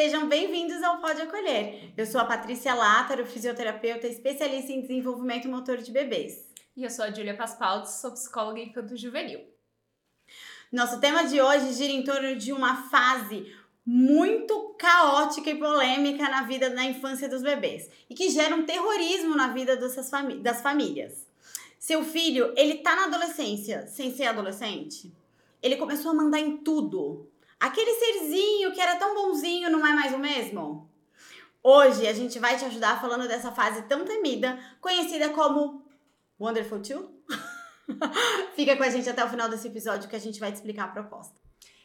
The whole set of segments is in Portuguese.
Sejam bem-vindos ao Pode Acolher. Eu sou a Patrícia Látaro, fisioterapeuta especialista em desenvolvimento motor de bebês. E eu sou a Júlia Paspaldi, sou psicóloga infanto-juvenil. Nosso tema de hoje gira em torno de uma fase muito caótica e polêmica na vida na infância dos bebês e que gera um terrorismo na vida dessas famí das famílias. Seu filho, ele tá na adolescência sem ser adolescente? Ele começou a mandar em tudo. Aquele serzinho que era tão bonzinho não é mais o mesmo? Hoje a gente vai te ajudar falando dessa fase tão temida, conhecida como Wonderful Two. Fica com a gente até o final desse episódio que a gente vai te explicar a proposta.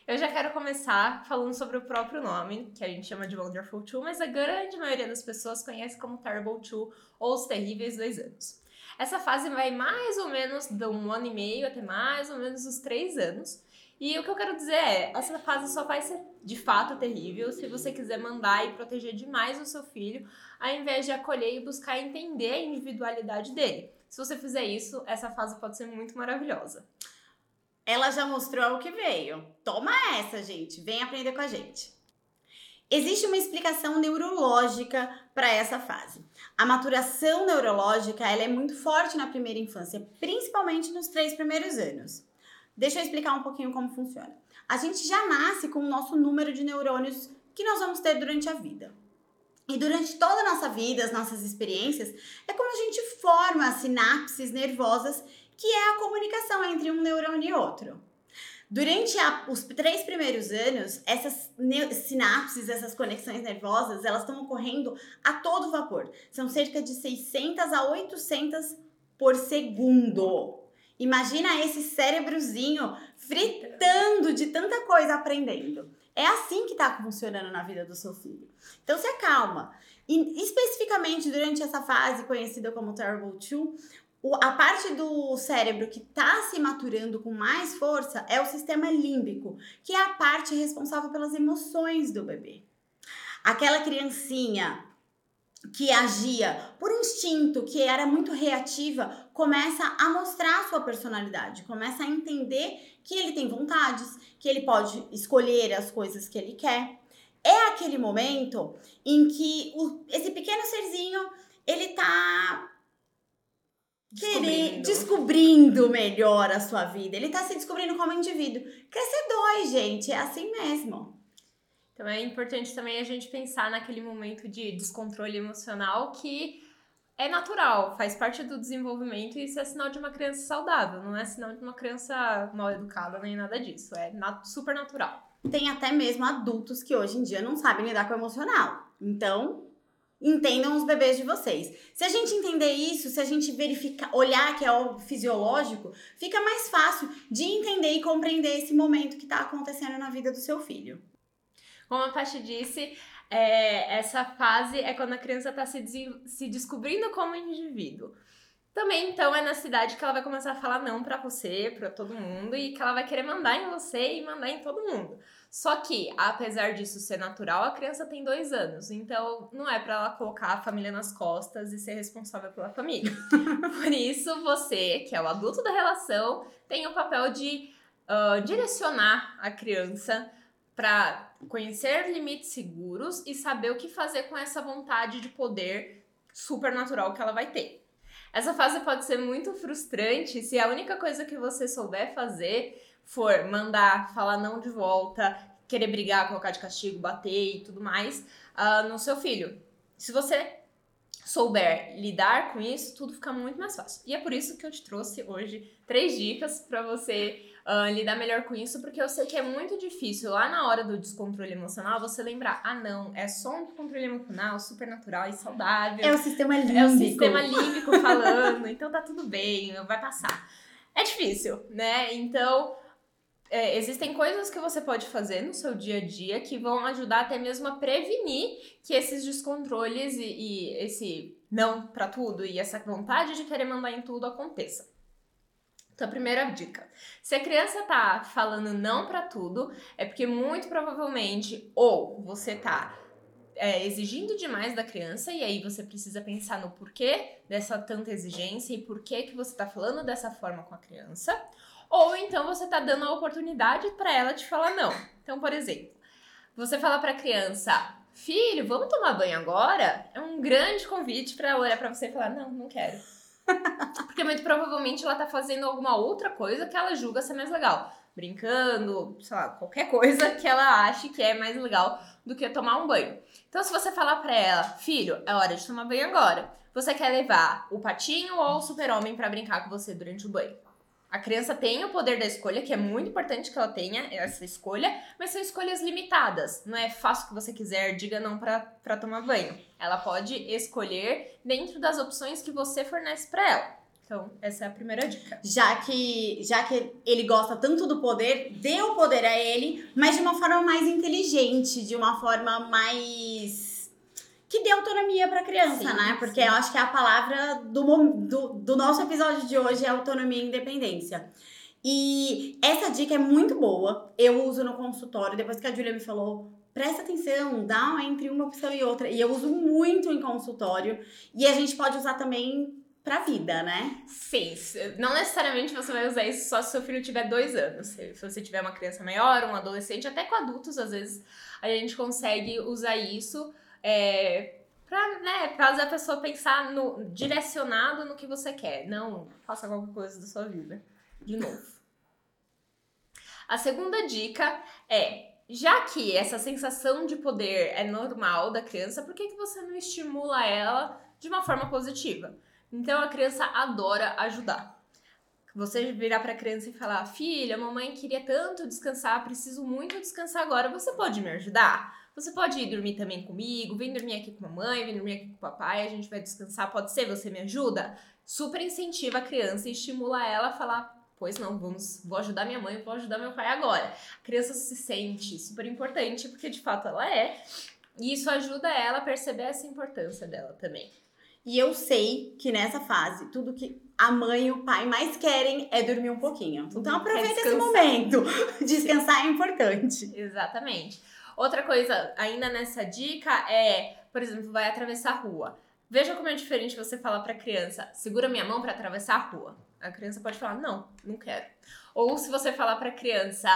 Eu já quero começar falando sobre o próprio nome, que a gente chama de Wonderful Two, mas a grande maioria das pessoas conhece como Terrible Two ou os terríveis dois anos. Essa fase vai mais ou menos de um ano e meio até mais ou menos os três anos. E o que eu quero dizer é, essa fase só vai ser de fato terrível se você quiser mandar e proteger demais o seu filho, ao invés de acolher e buscar entender a individualidade dele. Se você fizer isso, essa fase pode ser muito maravilhosa. Ela já mostrou o que veio. Toma essa, gente. Vem aprender com a gente. Existe uma explicação neurológica para essa fase. A maturação neurológica ela é muito forte na primeira infância, principalmente nos três primeiros anos. Deixa eu explicar um pouquinho como funciona. A gente já nasce com o nosso número de neurônios que nós vamos ter durante a vida. E durante toda a nossa vida, as nossas experiências, é como a gente forma as sinapses nervosas, que é a comunicação entre um neurônio e outro. Durante a, os três primeiros anos, essas sinapses, essas conexões nervosas, elas estão ocorrendo a todo vapor. São cerca de 600 a 800 por segundo. Imagina esse cérebrozinho fritando de tanta coisa aprendendo. É assim que está funcionando na vida do seu filho. Então se acalma. E especificamente durante essa fase conhecida como Terrible Two, a parte do cérebro que está se maturando com mais força é o sistema límbico, que é a parte responsável pelas emoções do bebê. Aquela criancinha que agia por instinto, que era muito reativa, começa a mostrar a sua personalidade, começa a entender que ele tem vontades, que ele pode escolher as coisas que ele quer. É aquele momento em que o, esse pequeno serzinho ele tá descobrindo. descobrindo melhor a sua vida, ele tá se descobrindo como indivíduo. Crescer dói, gente, é assim mesmo. Então é importante também a gente pensar naquele momento de descontrole emocional que é natural, faz parte do desenvolvimento e isso é sinal de uma criança saudável, não é sinal de uma criança mal educada nem nada disso, é super natural. Tem até mesmo adultos que hoje em dia não sabem lidar com o emocional. Então, entendam os bebês de vocês. Se a gente entender isso, se a gente verificar, olhar que é o fisiológico, fica mais fácil de entender e compreender esse momento que está acontecendo na vida do seu filho. Como a Paty disse, é, essa fase é quando a criança está se, se descobrindo como indivíduo. Também, então, é na cidade que ela vai começar a falar não para você, para todo mundo, e que ela vai querer mandar em você e mandar em todo mundo. Só que, apesar disso ser natural, a criança tem dois anos, então não é para ela colocar a família nas costas e ser responsável pela família. Por isso, você, que é o adulto da relação, tem o papel de uh, direcionar a criança para conhecer limites seguros e saber o que fazer com essa vontade de poder supernatural que ela vai ter. Essa fase pode ser muito frustrante se a única coisa que você souber fazer for mandar, falar não de volta, querer brigar, colocar de castigo, bater e tudo mais uh, no seu filho. Se você souber lidar com isso, tudo fica muito mais fácil. E é por isso que eu te trouxe hoje três dicas para você uh, lidar melhor com isso, porque eu sei que é muito difícil lá na hora do descontrole emocional você lembrar, ah não, é só um descontrole emocional super natural e saudável. É o sistema límbico. É o sistema límbico falando, então tá tudo bem, vai passar. É difícil, né? Então, é, existem coisas que você pode fazer no seu dia a dia que vão ajudar até mesmo a prevenir que esses descontroles e, e esse não para tudo e essa vontade de querer mandar em tudo aconteça. Então, a primeira dica: se a criança tá falando não para tudo, é porque muito provavelmente ou você tá é, exigindo demais da criança e aí você precisa pensar no porquê dessa tanta exigência e por que que você tá falando dessa forma com a criança, ou então você tá dando a oportunidade para ela te falar não. Então, por exemplo, você fala para a criança: filho, vamos tomar banho agora? É um grande convite para olhar para você e falar: não, não quero. Porque muito provavelmente ela tá fazendo alguma outra coisa que ela julga ser mais legal. Brincando, sei lá, qualquer coisa que ela ache que é mais legal do que tomar um banho. Então, se você falar pra ela, filho, é hora de tomar banho agora. Você quer levar o patinho ou o super-homem para brincar com você durante o banho? A criança tem o poder da escolha, que é muito importante que ela tenha essa escolha, mas são escolhas limitadas. Não é faça o que você quiser, diga não para tomar banho. Ela pode escolher dentro das opções que você fornece para ela. Então, essa é a primeira dica. Já que, já que ele gosta tanto do poder, dê o poder a ele, mas de uma forma mais inteligente, de uma forma mais que dê autonomia para a criança, sim, né? Porque sim. eu acho que é a palavra do, do, do nosso episódio de hoje é autonomia e independência. E essa dica é muito boa. Eu uso no consultório. Depois que a Julia me falou, presta atenção, dá entre uma opção e outra. E eu uso muito em consultório. E a gente pode usar também pra vida, né? Sim. Não necessariamente você vai usar isso só se seu filho tiver dois anos. Se você tiver uma criança maior, um adolescente, até com adultos, às vezes a gente consegue usar isso é, né, fazer a pessoa pensar no direcionado no que você quer. Não faça qualquer coisa da sua vida. De novo. A segunda dica é: já que essa sensação de poder é normal da criança, por que, que você não estimula ela de uma forma positiva? Então a criança adora ajudar. Você virar para a criança e falar: "Filha, mamãe queria tanto descansar, preciso muito descansar agora. Você pode me ajudar?" Você pode ir dormir também comigo, vem dormir aqui com a mamãe, vem dormir aqui com o papai, a gente vai descansar, pode ser? Você me ajuda? Super incentiva a criança e estimula ela a falar pois não, vamos, vou ajudar minha mãe, vou ajudar meu pai agora. A criança se sente super importante, porque de fato ela é, e isso ajuda ela a perceber essa importância dela também. E eu sei que nessa fase, tudo que a mãe e o pai mais querem é dormir um pouquinho. Então aproveita esse momento. Descansar é importante. Exatamente. Outra coisa, ainda nessa dica, é, por exemplo, vai atravessar a rua. Veja como é diferente você falar para a criança: segura minha mão para atravessar a rua. A criança pode falar: não, não quero. Ou se você falar para a criança: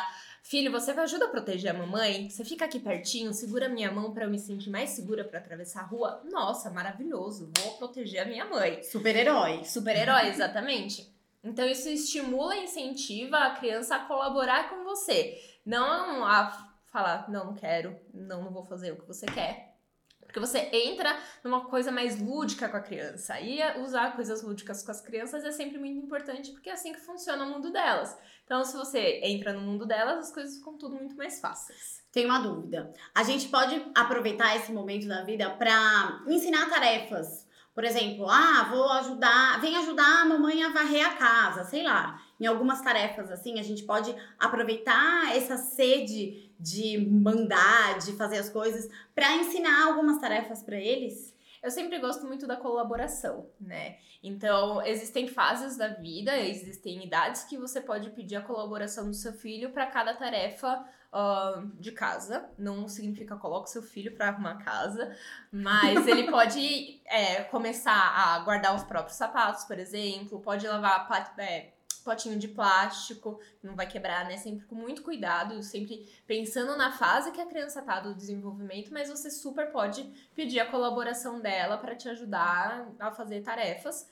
filho, você me ajuda a proteger a mamãe? Você fica aqui pertinho, segura minha mão para eu me sentir mais segura para atravessar a rua? Nossa, maravilhoso, vou proteger a minha mãe. Super-herói. Super-herói, exatamente. Então isso estimula e incentiva a criança a colaborar com você. Não a falar, não, não quero, não, não vou fazer o que você quer. Porque você entra numa coisa mais lúdica com a criança. E usar coisas lúdicas com as crianças é sempre muito importante, porque é assim que funciona o mundo delas. Então, se você entra no mundo delas, as coisas ficam tudo muito mais fáceis. Tem uma dúvida. A gente pode aproveitar esse momento da vida para ensinar tarefas. Por exemplo, ah, vou ajudar, vem ajudar a mamãe a varrer a casa, sei lá. Em algumas tarefas assim, a gente pode aproveitar essa sede de mandar, de fazer as coisas, para ensinar algumas tarefas para eles? Eu sempre gosto muito da colaboração, né? Então, existem fases da vida, existem idades que você pode pedir a colaboração do seu filho para cada tarefa uh, de casa. Não significa coloque seu filho para arrumar casa, mas ele pode é, começar a guardar os próprios sapatos, por exemplo, pode lavar é, potinho de plástico, não vai quebrar, né? Sempre com muito cuidado, sempre pensando na fase que a criança tá do desenvolvimento, mas você super pode pedir a colaboração dela para te ajudar a fazer tarefas.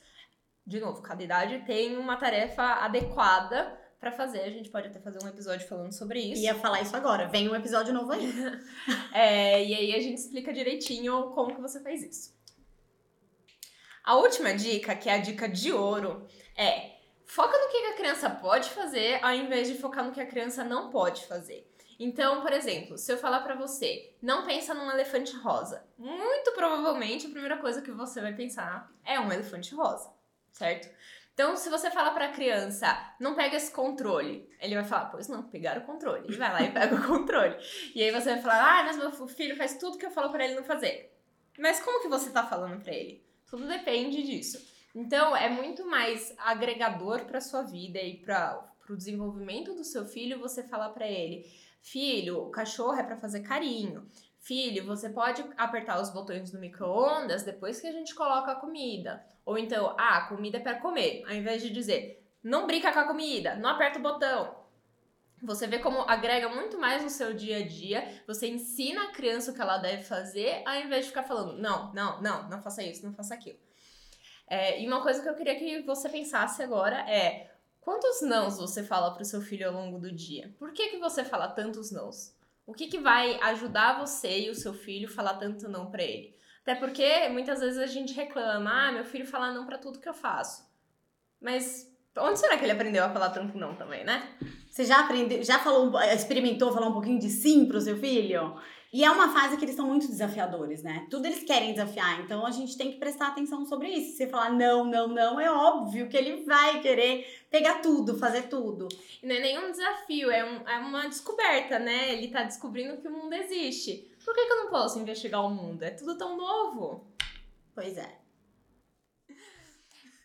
De novo, cada idade tem uma tarefa adequada para fazer. A gente pode até fazer um episódio falando sobre isso. Ia falar isso agora. Vem um episódio novo aí. é, e aí a gente explica direitinho como que você faz isso. A última dica, que é a dica de ouro, é foca no que a criança pode fazer ao invés de focar no que a criança não pode fazer. Então, por exemplo, se eu falar para você, não pensa num elefante rosa, muito provavelmente a primeira coisa que você vai pensar é um elefante rosa, certo? Então, se você falar para a criança, não pega esse controle, ele vai falar, pois não, pegar o controle. Ele vai lá e pega o controle. E aí você vai falar, ah, mas meu filho faz tudo que eu falo para ele não fazer. Mas como que você tá falando para ele? Tudo depende disso. Então, é muito mais agregador para sua vida e para o desenvolvimento do seu filho você falar para ele: filho, o cachorro é para fazer carinho. Filho, você pode apertar os botões do micro-ondas depois que a gente coloca a comida. Ou então, ah, a comida é para comer. Ao invés de dizer, não brinca com a comida, não aperta o botão. Você vê como agrega muito mais no seu dia a dia. Você ensina a criança o que ela deve fazer, ao invés de ficar falando, não, não, não, não faça isso, não faça aquilo. É, e uma coisa que eu queria que você pensasse agora é quantos nãos você fala para o seu filho ao longo do dia? Por que, que você fala tantos nãos? O que, que vai ajudar você e o seu filho falar tanto não para ele? Até porque muitas vezes a gente reclama, ah, meu filho fala não para tudo que eu faço. Mas onde será que ele aprendeu a falar tanto não também, né? Você já aprendeu, já falou, experimentou falar um pouquinho de sim pro seu filho? E é uma fase que eles são muito desafiadores, né? Tudo eles querem desafiar, então a gente tem que prestar atenção sobre isso. Se você falar não, não, não, é óbvio que ele vai querer pegar tudo, fazer tudo. E não é nenhum desafio, é, um, é uma descoberta, né? Ele tá descobrindo que o mundo existe. Por que, que eu não posso investigar o mundo? É tudo tão novo. Pois é.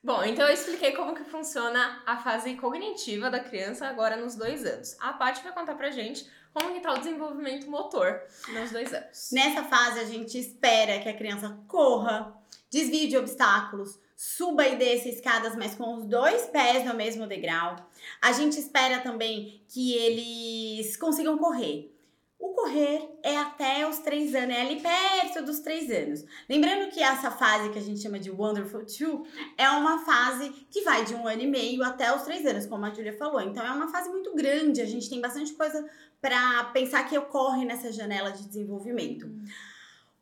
Bom, então eu expliquei como que funciona a fase cognitiva da criança agora nos dois anos. A Paty vai contar pra gente como que tá o desenvolvimento motor nos dois anos. Nessa fase, a gente espera que a criança corra, desvie de obstáculos, suba e desça escadas, mas com os dois pés no mesmo degrau. A gente espera também que eles consigam correr. O correr é até os três anos, é ali perto dos três anos. Lembrando que essa fase que a gente chama de Wonderful Two é uma fase que vai de um ano e meio até os três anos, como a Julia falou. Então é uma fase muito grande, a gente tem bastante coisa para pensar que ocorre nessa janela de desenvolvimento.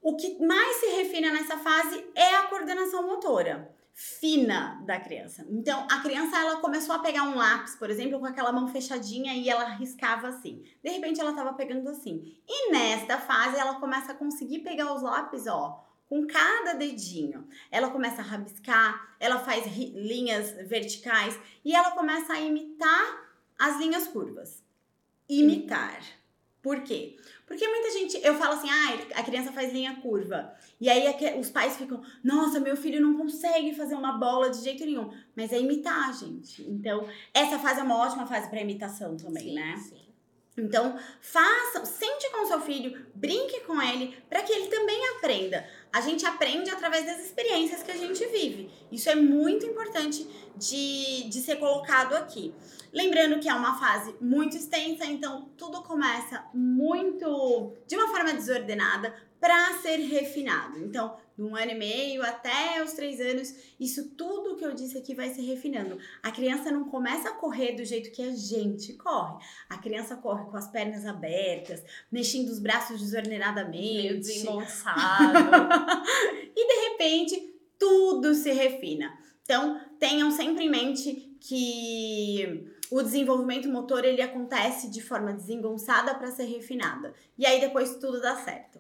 O que mais se refina nessa fase é a coordenação motora fina da criança. Então, a criança ela começou a pegar um lápis, por exemplo, com aquela mão fechadinha e ela riscava assim. De repente ela estava pegando assim. E nesta fase ela começa a conseguir pegar os lápis, ó, com cada dedinho. Ela começa a rabiscar, ela faz linhas verticais e ela começa a imitar as linhas curvas. Imitar. Por quê? Porque muita gente, eu falo assim, ah, a criança faz linha curva. E aí os pais ficam, nossa, meu filho não consegue fazer uma bola de jeito nenhum. Mas é imitar, gente. Então, essa fase é uma ótima fase para imitação também, sim, né? Sim. Então, faça, sente com seu filho, brinque com ele, para que ele também aprenda. A gente aprende através das experiências que a gente vive. Isso é muito importante de, de ser colocado aqui. Lembrando que é uma fase muito extensa, então tudo começa muito de uma forma desordenada para ser refinado. Então, de um ano e meio até os três anos, isso tudo que eu disse aqui vai se refinando. A criança não começa a correr do jeito que a gente corre. A criança corre com as pernas abertas, mexendo os braços desordenadamente. Meio desengonçado. e de repente, tudo se refina. Então, tenham sempre em mente que o desenvolvimento motor ele acontece de forma desengonçada para ser refinada. E aí depois tudo dá certo.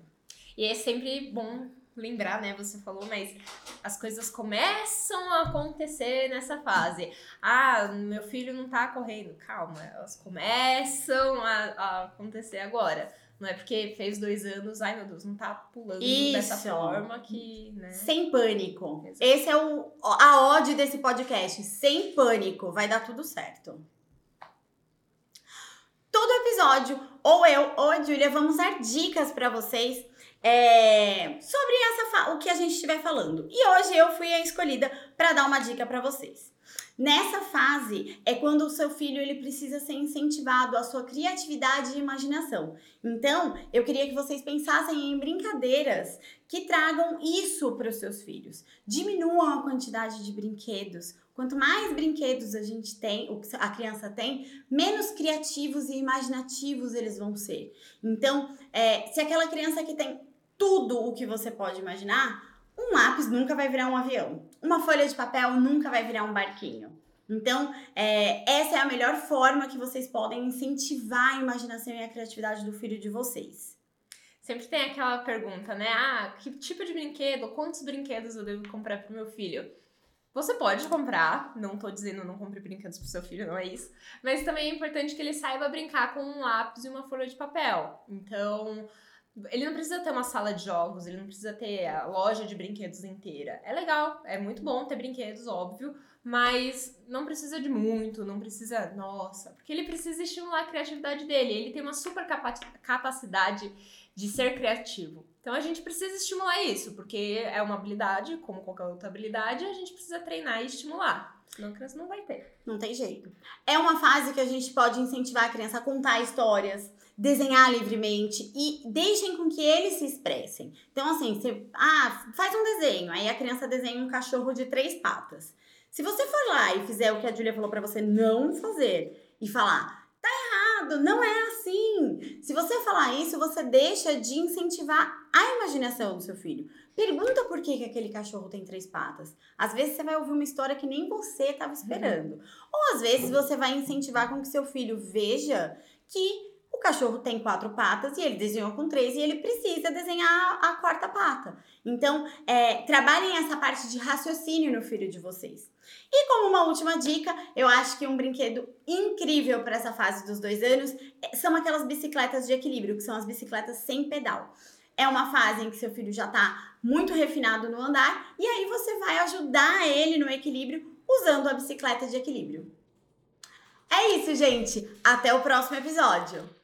E é sempre bom lembrar, né? Você falou, mas as coisas começam a acontecer nessa fase. Ah, meu filho não tá correndo. Calma, elas começam a, a acontecer agora. Não é porque fez dois anos, ai meu Deus, não tá pulando Isso. dessa forma que. Né? Sem pânico. Exato. Esse é o, a ode desse podcast. Sem pânico. Vai dar tudo certo. Episódio, ou eu ou a Julia, vamos dar dicas para vocês é, sobre essa o que a gente estiver falando. E hoje eu fui a escolhida para dar uma dica para vocês. Nessa fase é quando o seu filho ele precisa ser incentivado a sua criatividade e imaginação. Então, eu queria que vocês pensassem em brincadeiras que tragam isso para os seus filhos. Diminuam a quantidade de brinquedos. Quanto mais brinquedos a gente tem, a criança tem, menos criativos e imaginativos eles vão ser. Então, é, se aquela criança que tem tudo o que você pode imaginar, um lápis nunca vai virar um avião. Uma folha de papel nunca vai virar um barquinho. Então, é, essa é a melhor forma que vocês podem incentivar a imaginação e a criatividade do filho de vocês. Sempre tem aquela pergunta, né? Ah, que tipo de brinquedo, quantos brinquedos eu devo comprar pro meu filho? Você pode comprar, não tô dizendo não compre brinquedos pro seu filho, não é isso. Mas também é importante que ele saiba brincar com um lápis e uma folha de papel. Então, ele não precisa ter uma sala de jogos, ele não precisa ter a loja de brinquedos inteira. É legal, é muito bom ter brinquedos, óbvio, mas não precisa de muito, não precisa, nossa, porque ele precisa estimular a criatividade dele. Ele tem uma super capacidade de ser criativo. Então a gente precisa estimular isso, porque é uma habilidade, como qualquer outra habilidade, a gente precisa treinar e estimular. Senão a criança não vai ter. Não tem jeito. É uma fase que a gente pode incentivar a criança a contar histórias, desenhar livremente e deixem com que eles se expressem. Então, assim, você ah, faz um desenho, aí a criança desenha um cachorro de três patas. Se você for lá e fizer o que a Julia falou para você não fazer e falar, errado, não é assim. Se você falar isso, você deixa de incentivar a imaginação do seu filho. Pergunta por que, que aquele cachorro tem três patas. Às vezes você vai ouvir uma história que nem você estava esperando. Uhum. Ou às vezes você vai incentivar com que seu filho veja que o cachorro tem quatro patas e ele desenhou com três e ele precisa desenhar a quarta pata. Então, é, trabalhem essa parte de raciocínio no filho de vocês. E como uma última dica, eu acho que um brinquedo incrível para essa fase dos dois anos é, são aquelas bicicletas de equilíbrio, que são as bicicletas sem pedal. É uma fase em que seu filho já está muito refinado no andar e aí você vai ajudar ele no equilíbrio usando a bicicleta de equilíbrio. É isso, gente. Até o próximo episódio.